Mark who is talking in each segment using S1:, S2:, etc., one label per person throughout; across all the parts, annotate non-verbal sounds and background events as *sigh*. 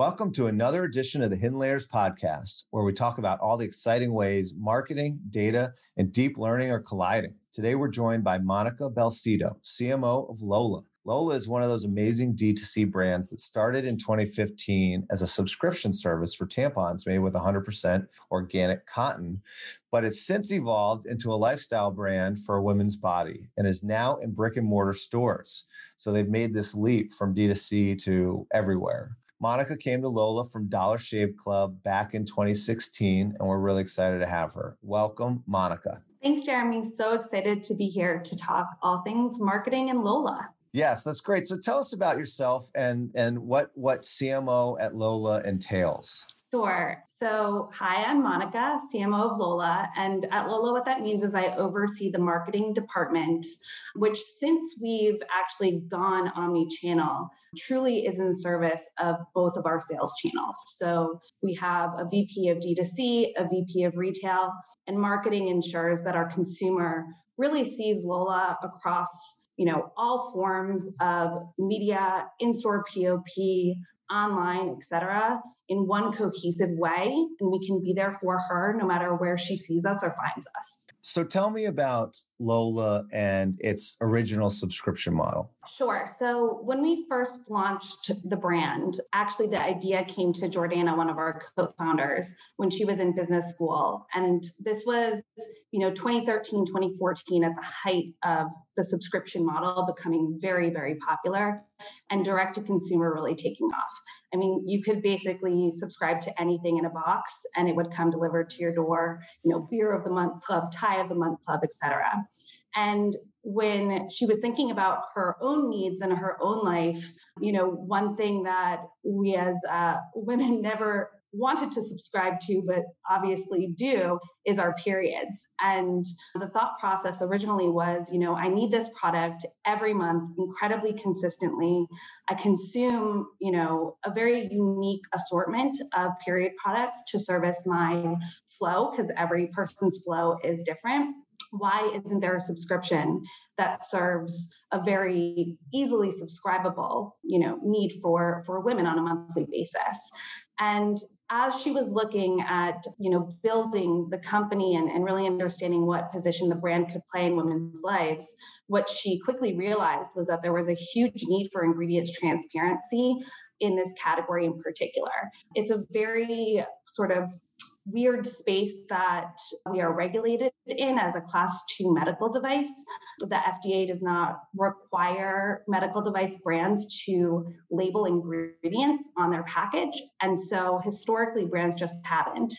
S1: Welcome to another edition of the Hidden Layers podcast, where we talk about all the exciting ways marketing, data, and deep learning are colliding. Today, we're joined by Monica Belsito, CMO of Lola. Lola is one of those amazing D2C brands that started in 2015 as a subscription service for tampons made with 100% organic cotton, but it's since evolved into a lifestyle brand for a women's body and is now in brick and mortar stores. So they've made this leap from D2C to everywhere. Monica came to Lola from Dollar Shave Club back in 2016, and we're really excited to have her. Welcome, Monica.
S2: Thanks, Jeremy. So excited to be here to talk all things marketing and Lola.
S1: Yes, that's great. So tell us about yourself and and what what CMO at Lola entails.
S2: Sure. So, hi, I'm Monica, CMO of Lola. And at Lola, what that means is I oversee the marketing department, which since we've actually gone omni channel, truly is in service of both of our sales channels. So, we have a VP of D2C, a VP of retail, and marketing ensures that our consumer really sees Lola across you know all forms of media in-store pop online etc in one cohesive way and we can be there for her no matter where she sees us or finds us.
S1: So tell me about Lola and its original subscription model.
S2: Sure. So when we first launched the brand, actually the idea came to Jordana, one of our co-founders, when she was in business school. And this was, you know, 2013, 2014 at the height of the subscription model becoming very, very popular and direct to consumer really taking off. I mean, you could basically subscribe to anything in a box and it would come delivered to your door, you know, beer of the month club, tie of the month club, etc. And when she was thinking about her own needs and her own life, you know, one thing that we as uh, women *laughs* never wanted to subscribe to, but obviously do, is our periods. And the thought process originally was, you know, I need this product every month incredibly consistently. I consume, you know, a very unique assortment of period products to service my flow because every person's flow is different why isn't there a subscription that serves a very easily subscribable you know need for for women on a monthly basis and as she was looking at, you know, building the company and, and really understanding what position the brand could play in women's lives, what she quickly realized was that there was a huge need for ingredients transparency in this category in particular. It's a very sort of weird space that we are regulated in as a class two medical device. The FDA does not require medical device brands to label ingredients on their package. And so historically, brands just haven't.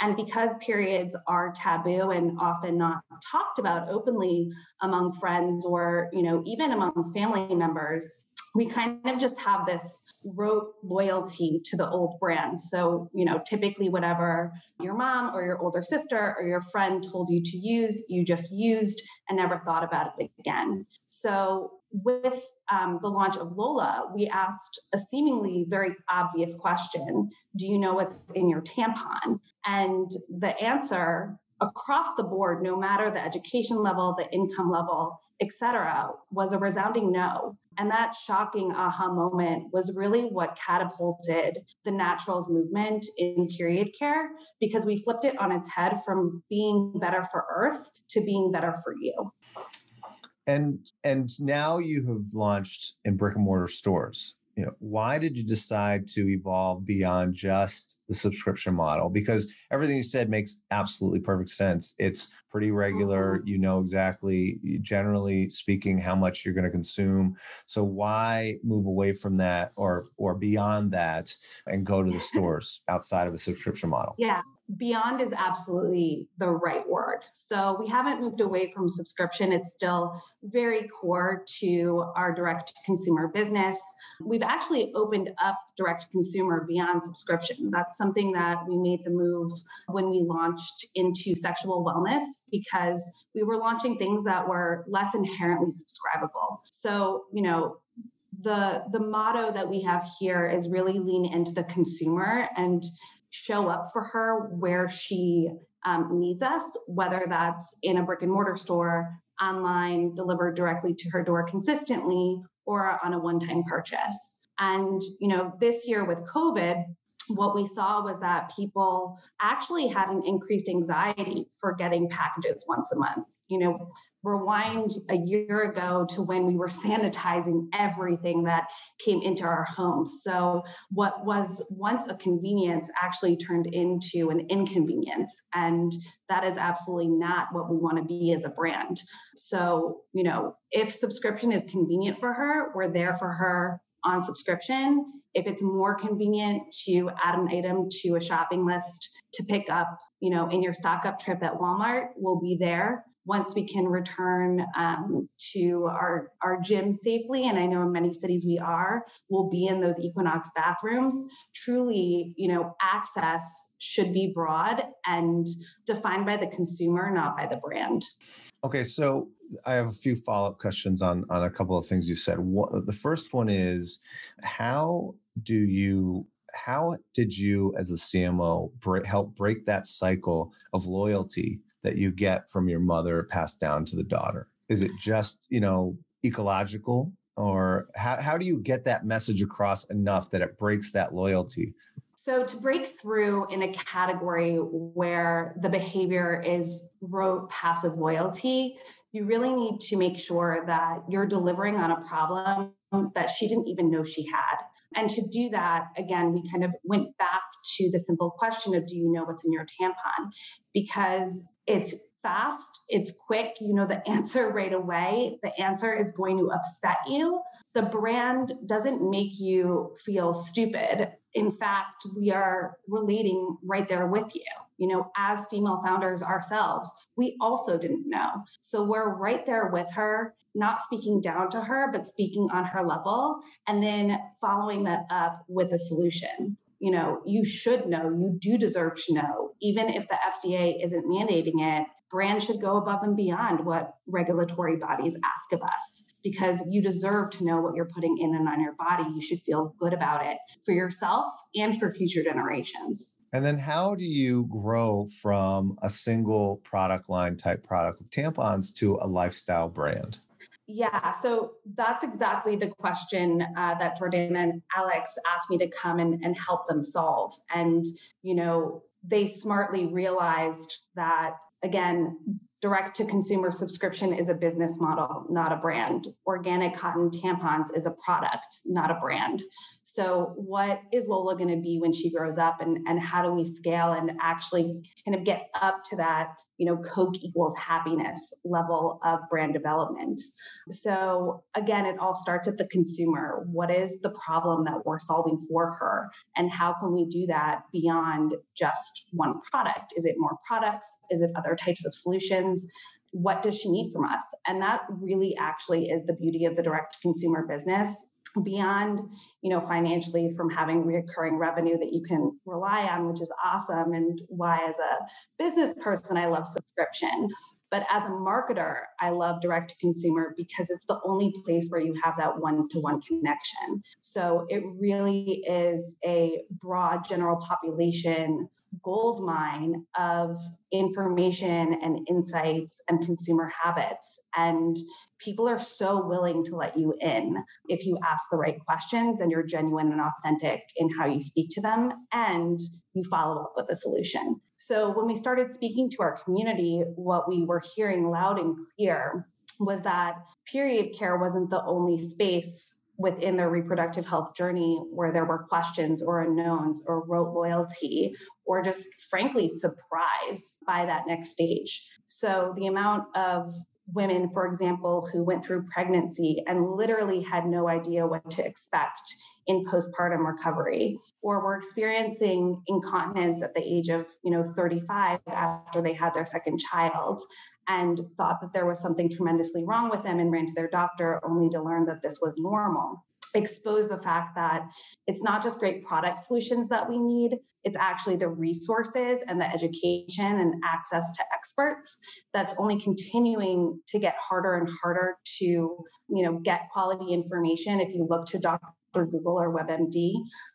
S2: And because periods are taboo and often not talked about openly among friends or, you know, even among family members, we kind of just have this rote loyalty to the old brand. So, you know, typically whatever your mom or your older sister or your friend told you to use, you just used and never thought about it again. So, with um, the launch of Lola, we asked a seemingly very obvious question Do you know what's in your tampon? And the answer across the board, no matter the education level, the income level, etc., was a resounding no. And that shocking aha moment was really what catapulted the naturals movement in period care because we flipped it on its head from being better for Earth to being better for you.
S1: And and now you have launched in brick and mortar stores you know why did you decide to evolve beyond just the subscription model? Because everything you said makes absolutely perfect sense. It's pretty regular mm-hmm. you know exactly generally speaking how much you're going to consume. So why move away from that or or beyond that and go to the stores outside of the subscription model?
S2: Yeah beyond is absolutely the right word. So we haven't moved away from subscription. It's still very core to our direct consumer business. We've actually opened up direct consumer beyond subscription. That's something that we made the move when we launched into sexual wellness because we were launching things that were less inherently subscribable. So, you know, the the motto that we have here is really lean into the consumer and show up for her where she um, needs us, whether that's in a brick and mortar store, online, delivered directly to her door consistently, or on a one time purchase. And, you know, this year with COVID, what we saw was that people actually had an increased anxiety for getting packages once a month. You know, rewind a year ago to when we were *laughs* sanitizing everything that came into our homes. So, what was once a convenience actually turned into an inconvenience. And that is absolutely not what we want to be as a brand. So, you know, if subscription is convenient for her, we're there for her on subscrition. If it's more convenient to add an item to a shopping list to pick up, you know, in your stock up trip at Walmart, we'll be there once we can return um, to our, our gym safely, and I know in many cities we are, we'll be in those Equinox bathrooms. Truly, you know, access should be broad and defined by the consumer, not by the brand.
S1: Okay, so I have a few follow up questions on on a couple of things you said. What, the first one is, how do you how did you as the CMO break, help break that cycle of loyalty that you get from your mother passed down to the daughter? Is it just, you know, ecological or how, how do you get that message across enough that it breaks that loyalty?
S2: So, to break through in a category where the behavior is rote passive loyalty, you really need to make sure that you're delivering on a problem that she didn't even know she had. And to do that, again, we kind of went back to the simple question of do you know what's in your tampon? Because it's fast, it's quick, you know the *laughs* answer right away. The answer is going to upset you. The brand doesn't make you feel stupid. In fact, we are relating right there with you. You know, as female founders ourselves, we also didn't know. So we're right there with her, not speaking down to her, but speaking on her level, and then following that up with a solution you know, you should know, you do deserve to know, even if the FDA isn't mandating it, brands should go above and beyond what regulatory bodies ask of us because you deserve to know what you're putting in and on your body. You should feel good about it for yourself and for future generations.
S1: And then how do you grow from a single product line type product of tampons to a lifestyle brand?
S2: Yeah, so that's exactly the question uh, that Jordana and Alex asked me to come and, and help them solve. And, you know, they smartly realized that, again, direct to consumer subscription is a business model, not a brand. Organic cotton tampons is a product, not a brand. So, what is Lola going to be when she grows up, and, and how do we scale and actually kind of get up to that you know, Coke equals happiness level of brand development. So again, it all starts at the consumer. What is the problem that we're solving for her? And how can we do that beyond just one product? Is it more products? Is it other types of solutions? What does she need from us? And that really actually is the beauty of the direct consumer business beyond you know financially from having recurring revenue that you can rely on which is awesome and why as a business person i love subscription. But as a marketer i love direct to consumer because it's the only place where you have that one to one connection. So it really is a broad general population gold mine of information and insights and consumer habits. And people are so willing to let you in if you ask the right questions and you're genuine and authentic in how you speak to them and you follow up with a solution. So when we started speaking to our community, what we were hearing loud and clear was that period care wasn't the only space within their reproductive health journey where there were questions or unknowns or rote loyalty or just frankly surprise by that next stage. So the amount of women, for example, who went through pregnancy and literally had no idea what to expect in postpartum recovery or were experiencing incontinence at the age of you know 35 after they had their second child and thought that there was something tremendously wrong with them and ran to their doctor only to learn that this was normal expose the fact that it's not just great product solutions that we need it's actually the resources and the education and access to experts that's only continuing to get harder and harder to you know get quality information if you look to dr Google or WebMD.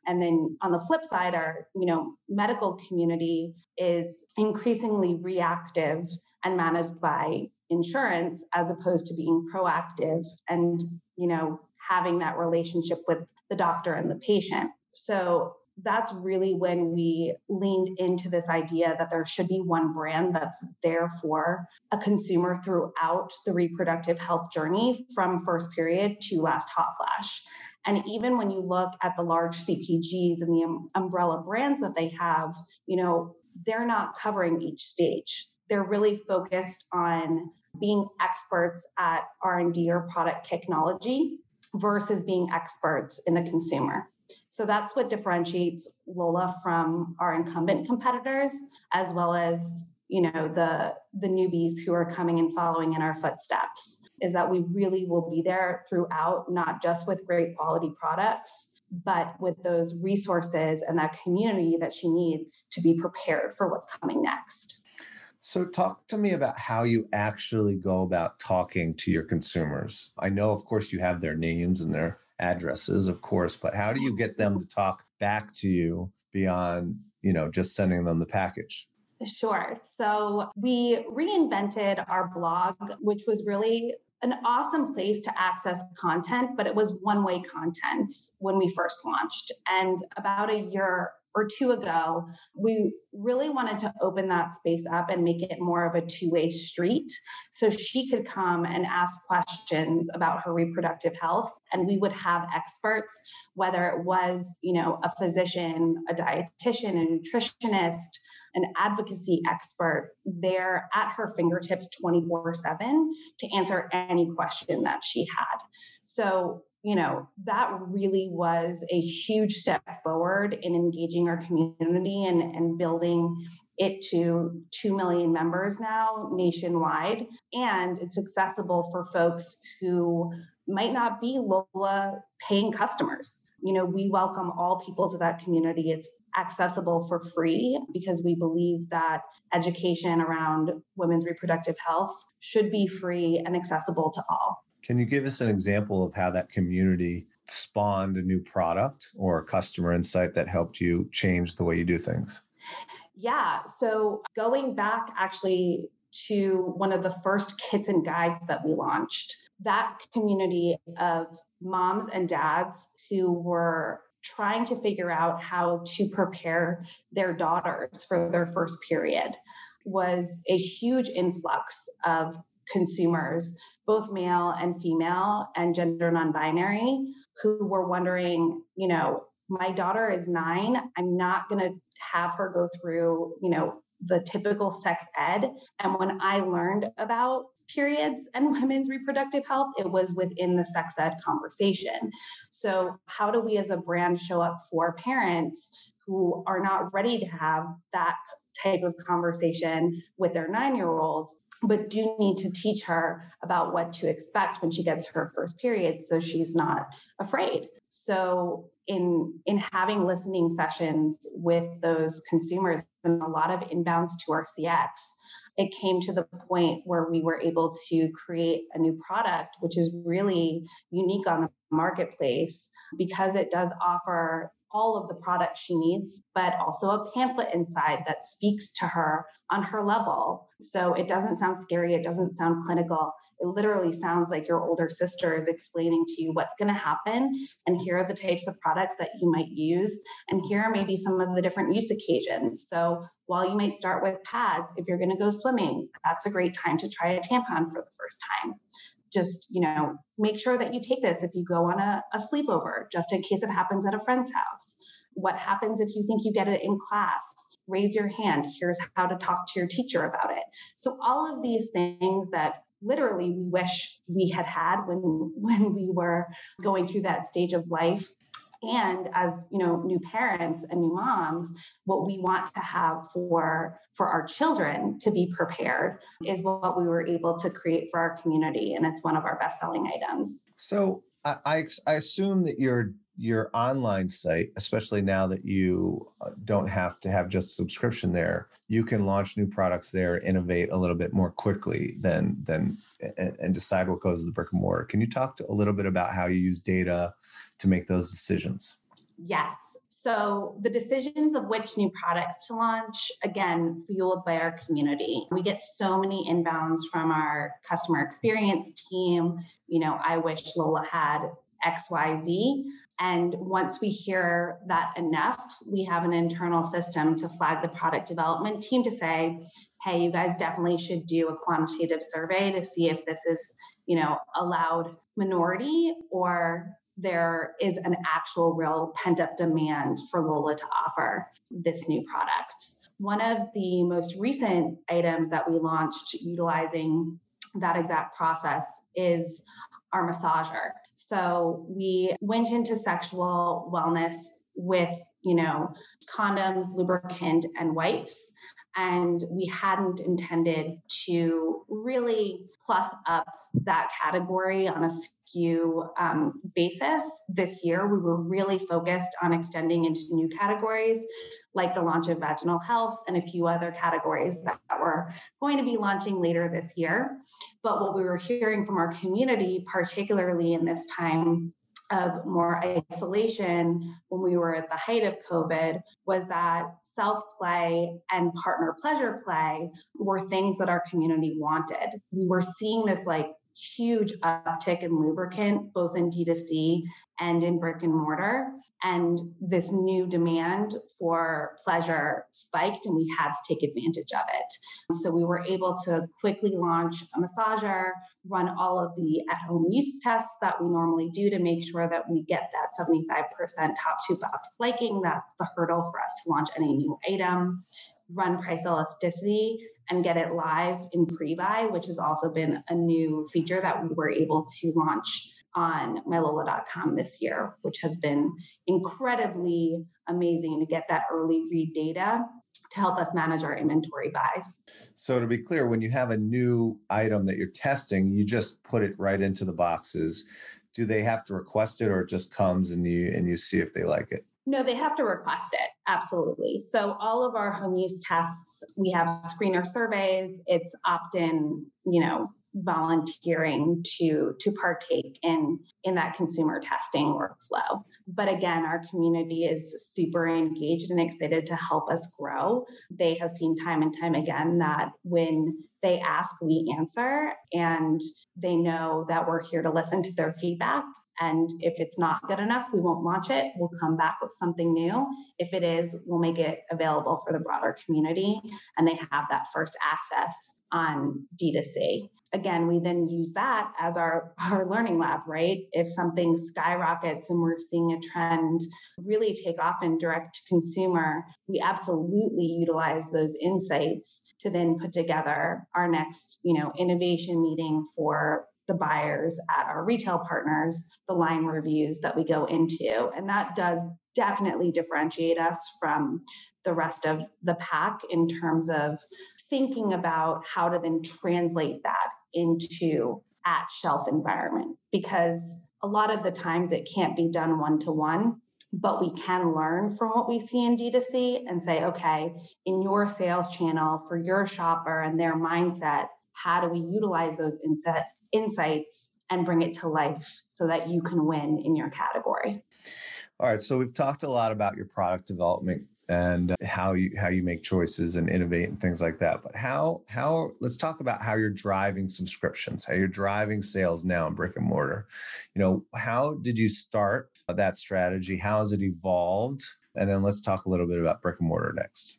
S2: And then on the flip side, our you know medical community is increasingly reactive and managed by insurance as opposed to being proactive and you know having that relationship with the doctor and the patient. So that's really when we leaned into this idea that there should be one brand that's there for a consumer throughout the reproductive health journey from first period to last hot flash. And even when you look at the large CPGs and the um, umbrella brands that they have, you know, they're not covering each stage. They're really focused on being experts at R&D or product technology versus being experts in the consumer. So that's what differentiates Lola from our incumbent competitors, as well as you know the the newbies who are coming and following in our footsteps. Is that we really will be there throughout, not just with great quality products, but with those resources and that community that she needs to be prepared for what's coming next.
S1: So, talk to me about how you actually go about talking to your consumers. I know, of course, you have their names and their addresses, of course, but how do you get them to talk back to you beyond, you know, just sending them the package?
S2: Sure. So we reinvented our blog, which was really an awesome place to access content, but it was one way content when we first launched. And about a year or two ago, we really wanted to open that space up and make it more of a two way street. So she could come and ask questions about her reproductive health, and we would have experts, whether it was, you know, a physician, a dietitian, a nutritionist, an advocacy expert there at her fingertips 24 7 to answer any question that she had. So you know, that really was a huge step forward in engaging our community and, and building it to 2 million members now nationwide. And it's accessible for folks who might not be Lola paying customers. You know, we welcome all people to that community. It's accessible for free because we believe that education around women's reproductive health should be free and accessible to all.
S1: Can you give us an example of how that community spawned a new product or a customer insight that helped you change the way you do things?
S2: Yeah. So going back actually to one of the first kits and guides that we launched, that community of moms and dads who were trying to figure out how to prepare their daughters for their first period was a huge influx of consumers, both male and female and gender non binary, who were wondering, you know, my daughter is nine. I'm not going to have her go through, you know, the typical sex ed. And when I learned about periods and *laughs* women's reproductive health, it was within the sex ed conversation. So, how do we as a brand show up for parents who are not ready to have that type of conversation with their nine year old but do need to teach her about what to expect when she gets her first period so she's not afraid. So in in having listening sessions with those consumers and a lot of inbounds to our cx it came to the point where we were able to create a new product which is really unique on the marketplace because it does offer all of the products she needs, but also a pamphlet inside that speaks to her on her level. So it doesn't sound scary, it doesn't sound clinical. It literally sounds like your older sister is explaining to you what's going to happen. And here are the types of products that you might use. And here are maybe some of the different use occasions. So while you might start with pads, if you're going to go swimming, that's a great time to try a tampon for the first time just you know make sure that you take this if you go on a, a sleepover just in case it happens at a friend's house. What happens if you think you get it in class? Raise your hand. Here's how to talk to your teacher about it. So all of these things that literally we wish we had had when *laughs* when we were going through that stage of life and as you know new parents and new moms what we want to have for for our children to be prepared is what we were able to create for our community and it's one of our best selling items
S1: so I, I assume that your your online site, especially now that you uh, don't have to have just subscription there, you can launch new products there, innovate a little bit more quickly than than and, and decide what goes to the brick and mortar. Can you talk to, a little bit about how you use data to make those decisions?
S2: Yes. So, the decisions of which new products to launch, again, fueled by our community. We get so many inbounds from our customer experience team. You know, I wish Lola had XYZ. And once we hear that enough, we have an internal system to flag the product development team to say, hey, you guys definitely should do a quantitative survey to see if this is, you know, allowed minority or there is an actual real pent up demand for Lola to offer this new product. One of the most recent items that we launched utilizing that exact process is our massager. So we went into sexual wellness with, you know, condoms, lubricant, and wipes and we hadn't intended to really plus up that category on a SKU um, basis this year. We were really focused on extending into new categories like the launch of vaginal health and a few other categories that we're going to be launching later this year. But what we were hearing from our community, particularly in this time of more isolation when we were at the height of COVID was that self play and partner pleasure play were things that our community wanted. We were seeing this like huge uptick in lubricant, both in D2C and in brick and mortar. And this new demand for pleasure spiked, and we had to take advantage of it. So we were able to quickly launch a massager, run all of the at home use tests that we normally do to make sure that we get that 75% top two box liking. That's the hurdle for us to launch any new item run price elasticity and get it live in pre-buy, which has also been a new feature that we were able to launch on mylola.com this year, which has been incredibly amazing to get that early read data to help us manage our inventory buys.
S1: So to be clear, when you have a new item that you're testing, you just put it right into the boxes. Do they have to request it or it just comes and you and you see if they like it?
S2: No, they have to request it. Absolutely. So all of our home use tests, we have screener surveys. It's opt-in, you know, volunteering to to partake in in that consumer testing workflow but again our community is super engaged and excited to help us grow they have seen time and time again that when they ask we answer and they know that we're here to listen to their feedback and if it's not good enough, we won't launch it. We'll come back with something new. If it is, we'll make it available for the broader community and they have that first access on D2C. Again, we then use that as our, *laughs* our learning lab, right? If something skyrockets and we're seeing a trend really take off in direct to consumer, we absolutely utilize those insights to then put together our next, you know, innovation meeting for the buyers at our retail partners, the line reviews that we go into. And that does definitely differentiate us from the rest of the pack in terms of thinking about how to then translate that into at shelf environment because a lot of the times it can't be done one to one but we can learn from what we see in D2C and say, okay, in your sales channel for your shopper and their mindset, how do we utilize those insight, insights and bring it to life so that you can win in your category.
S1: All right, so we've talked a lot about your product development and how you how you make choices and innovate and things like that. But how how let's talk about how you're driving subscriptions, how you're driving sales now in brick and mortar. You know, how did you start that strategy? How has it evolved? And then let's talk a little bit about brick and mortar next.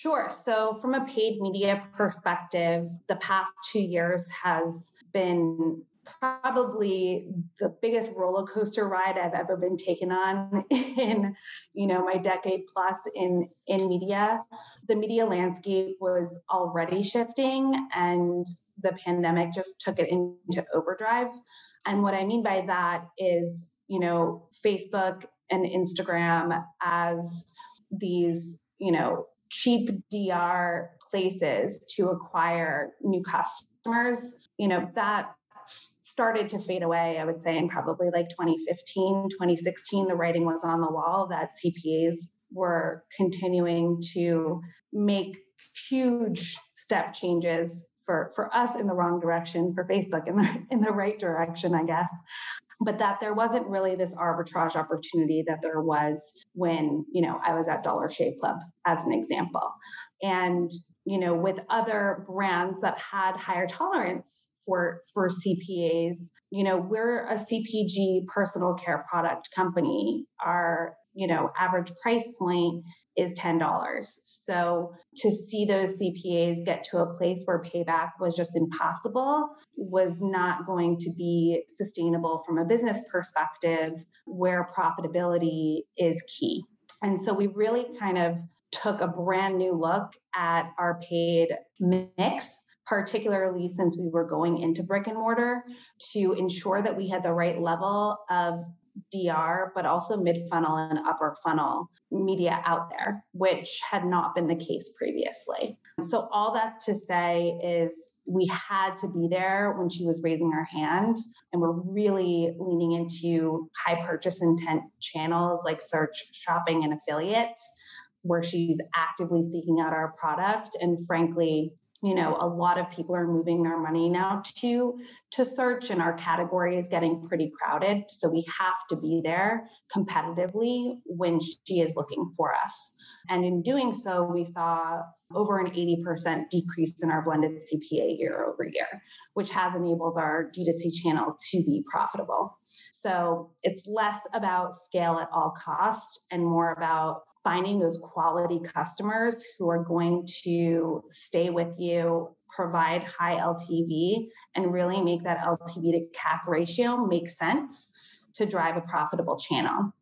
S2: Sure. So, from a paid media perspective, the past two years has been probably the biggest roller coaster ride I've ever been taken on *laughs* in, you know, my decade plus in in media. The media landscape was already shifting, and the pandemic just took it into overdrive. And what I mean by that is, you know, Facebook and Instagram as these, you know, cheap DR places to acquire new customers, you know, that started to fade away, I would say, in probably like 2015, 2016. The writing was on the wall that CPAs were continuing to make huge step changes for, for us in the wrong direction, for Facebook in the in the right direction, I guess but that there wasn't really this arbitrage opportunity that there was when you know i was at dollar shave club as an example. And you know with other brands that had higher tolerance support for CPAs. You know, we're a CPG personal care product company. Our you know average price point is $10 so to see those cpas get to a place where payback was just impossible was not going to be sustainable from a business perspective where profitability is key and so we really kind of took a brand new look at our paid mix particularly since we were going into brick and mortar to ensure that we had the right level of DR, but also mid funnel and upper funnel media out there, which had not been the case previously. So, all that's to say is we had to be there when she was raising her hand, and we're really leaning into high purchase intent channels like search, shopping, and affiliates, where she's actively seeking out our product. And frankly, you know a lot of people are moving their money now to to search and our category is getting pretty crowded. So we have to be there competitively when she is looking for us. And in doing so we saw over an 80% decrease in our blended cpa year over year which has enabled our d2c channel to be profitable. So it's less about scale at all cost and more about finding those quality customers who are going to stay with you, provide high LTV, and really make that LTV to CAC ratio make sense to drive a profitable channel.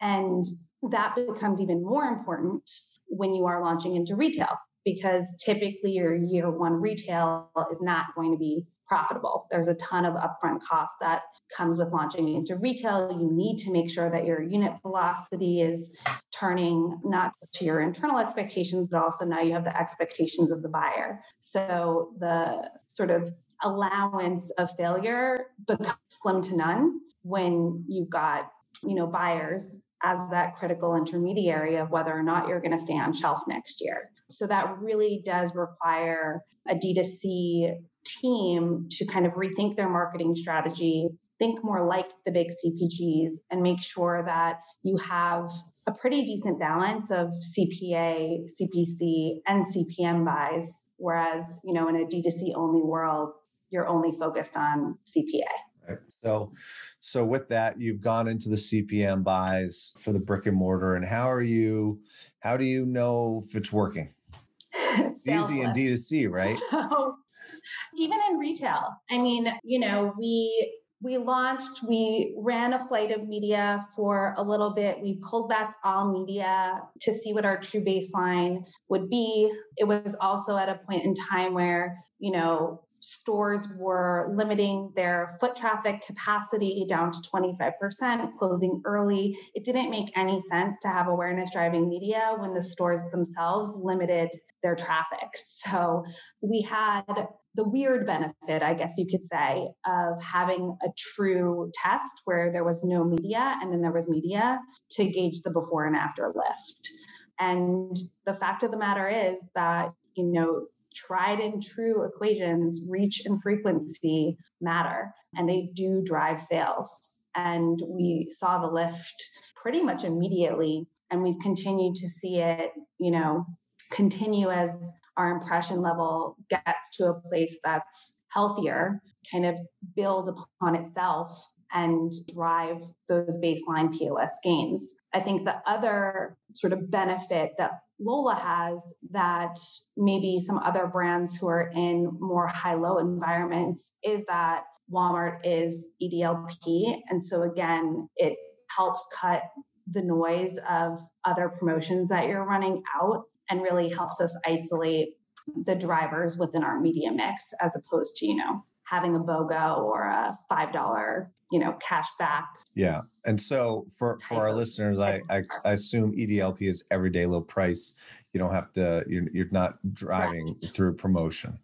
S2: And that becomes even more important when you are launching into retail because typically your year one retail is not going to be profitable. There's a ton of upfront cost that comes with launching into retail. You need to make sure that your unit velocity is turning not to your internal expectations, but also now you have the expectations of the buyer. So the sort of allowance of failure becomes slim to none when you've got you know buyers as that critical intermediary of whether or not you're going to stay on shelf next year. So that really does require a D2C team to kind of rethink their marketing strategy, think more like the big CPGs, and make sure that you have a pretty decent balance of CPA, CPC, and CPM buys. Whereas, you know, in a D2C only world, you're only focused on CPA.
S1: Right. So, so with that, you've gone into the CPM buys for the brick and mortar, and how are you? How do you know if it's working? *laughs* It's Easy in D2C, right? *laughs* So
S2: even in retail. I mean, you know, we we launched, we ran a flight of media for a little bit. We pulled back all media to see what our true baseline would be. It was also at a point in time where, you know, stores were limiting their foot traffic capacity down to 25%, closing early. It didn't make any sense to have awareness driving media when the stores themselves limited their traffic. So we had the weird benefit, I guess you could say, of having a true test where there was no media and then there was media to gauge the before and after lift. And the fact of the matter is that, you know, tried and true equations, reach and frequency matter, and they do drive sales. And we saw the lift pretty much immediately, and we've continued to see it, you know, continue as our impression level gets to a place that's healthier, kind of build upon itself and drive those baseline POS gains. I think the other sort of benefit that Lola has that maybe some other brands who are in more high low environments is that Walmart is EDLP. And so, again, it helps cut the noise of other promotions that you're running out and really helps us isolate the drivers within our media mix as opposed to, you know, having a BOGO or a $5, you know, cash back.
S1: Yeah. And so for, for our listeners, I, I, I, assume EDLP is everyday low price. You don't have to, you're, you're not driving through promotion.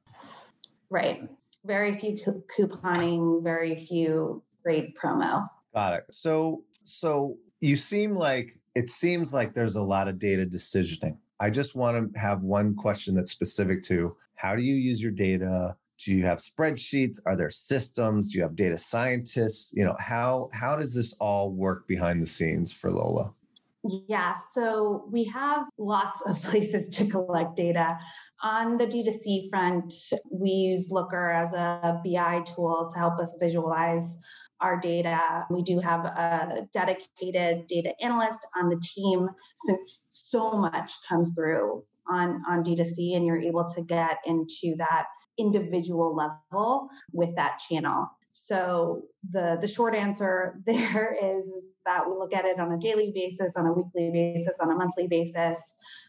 S2: Right. Very few couponing, very few great promo.
S1: Got it. So, so you seem like, it seems like there's a lot of data decisioning I just want to have one question that's specific to how do you use your data? Do you have spreadsheets? Are there systems? Do you have data scientists? You know, how how does this all work behind the scenes for Lola?
S2: Yeah, so we have lots of *laughs* places to collect data. On the D2C front, we use Looker as a BI tool to help us visualize our data. We do have a dedicated data analyst on the team since so much comes through on, on D2C and you're able to get into that individual level with that channel. So the the short answer *laughs* there is that we look at it on a daily basis, on a weekly basis, on a monthly basis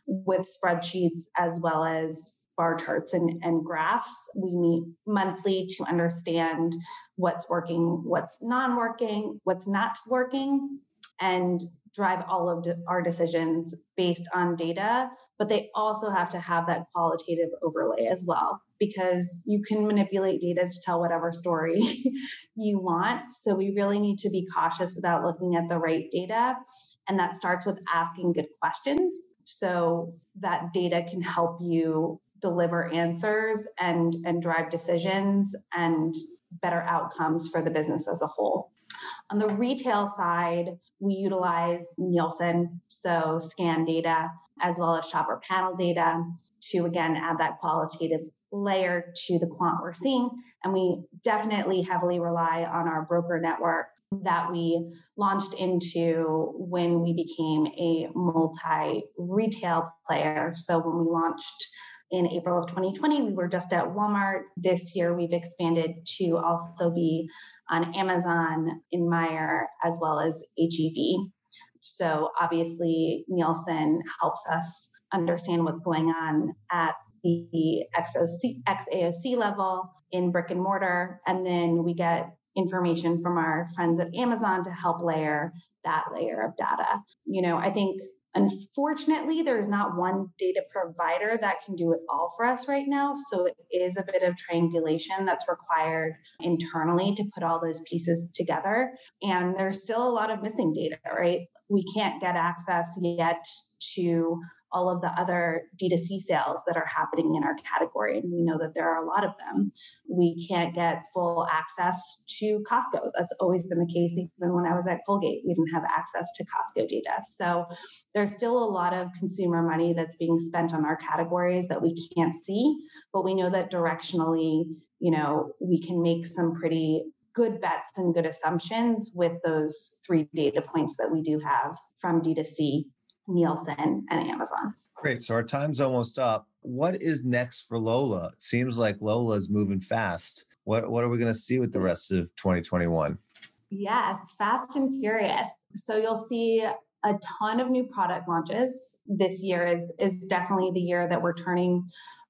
S2: with spreadsheets as well as bar charts and, and graphs. We meet monthly to understand what's working, what's non-working, what's not working, and drive all of our decisions based on data, but they also have to have that qualitative overlay as well, because you can manipulate data to tell whatever story *laughs* you want. So we really need to be cautious about looking at the right data. And that starts with asking good questions. So that data can help you deliver answers and, and drive decisions and better outcomes for the business as a whole. On the retail side, we utilize Nielsen, so scan data, as well as shopper panel data to again add that qualitative layer to the quant we're seeing. And we definitely heavily rely on our broker network that we launched into when we became a multi retail player. So when we launched in April of 2020, we were just at Walmart. This year, we've expanded to also be on Amazon, in Meijer, as well as HEB. So obviously, Nielsen helps us understand what's going on at the XOC, XAOC level in brick and mortar. And then we get information from our friends at Amazon to help layer that layer of data. You know, I think Unfortunately, there's not one data provider that can do it all for us right now. So it is a bit of triangulation that's required internally to put all those pieces together. And there's still a lot of missing data, right? We can't get access yet to all of the other D2C sales that are happening in our category. And we know that there are a lot of them. We can't get full access to Costco. That's always been the case. Even when I was at Colgate, we didn't have access to Costco data. So there's still a lot of consumer money that's being spent on our categories that we can't see, but we know that directionally, you know, we can make some pretty good bets and good assumptions with those three data points that we do have from D2C Nielsen, and Amazon.
S1: Great. So our time's almost up. What is next for Lola? It seems like Lola is moving fast. What what are we going to see with the rest of 2021?
S2: Yes, fast and furious. So you'll see a ton of new product launches. This year is is definitely the year that we're turning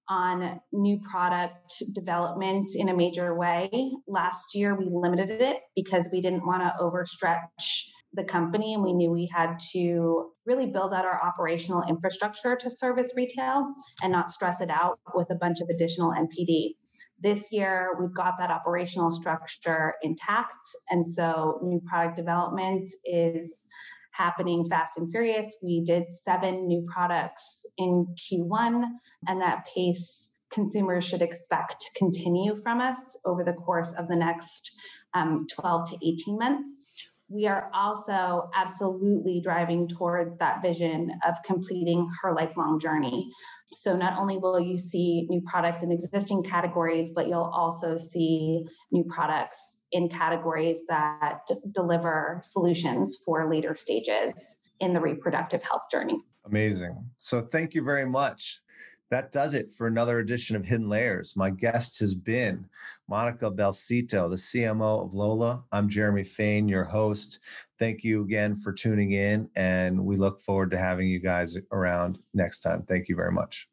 S2: on new product development in a major way. Last year we limited it because we didn't want to overstretch the company and we knew we had to really build out our operational infrastructure to service retail and not stress it out with a bunch of additional NPD. This year, we've got that operational structure intact. And so new product development is happening fast and furious. We did seven new products in Q1, and that pace consumers should expect to continue from us over the course of the next um, 12 to 18 months we are also absolutely driving towards that vision of completing her lifelong journey. So, not only will you see new products in existing categories, but you'll also see new products in categories that d- deliver solutions for later stages in the reproductive health journey.
S1: Amazing. So, thank you very much that does it for another edition of Hidden Layers. My guest has been Monica Belsito, the CMO of Lola. I'm Jeremy Fain, your host. Thank you again for tuning in, and we look forward to having you guys around next time. Thank you very much.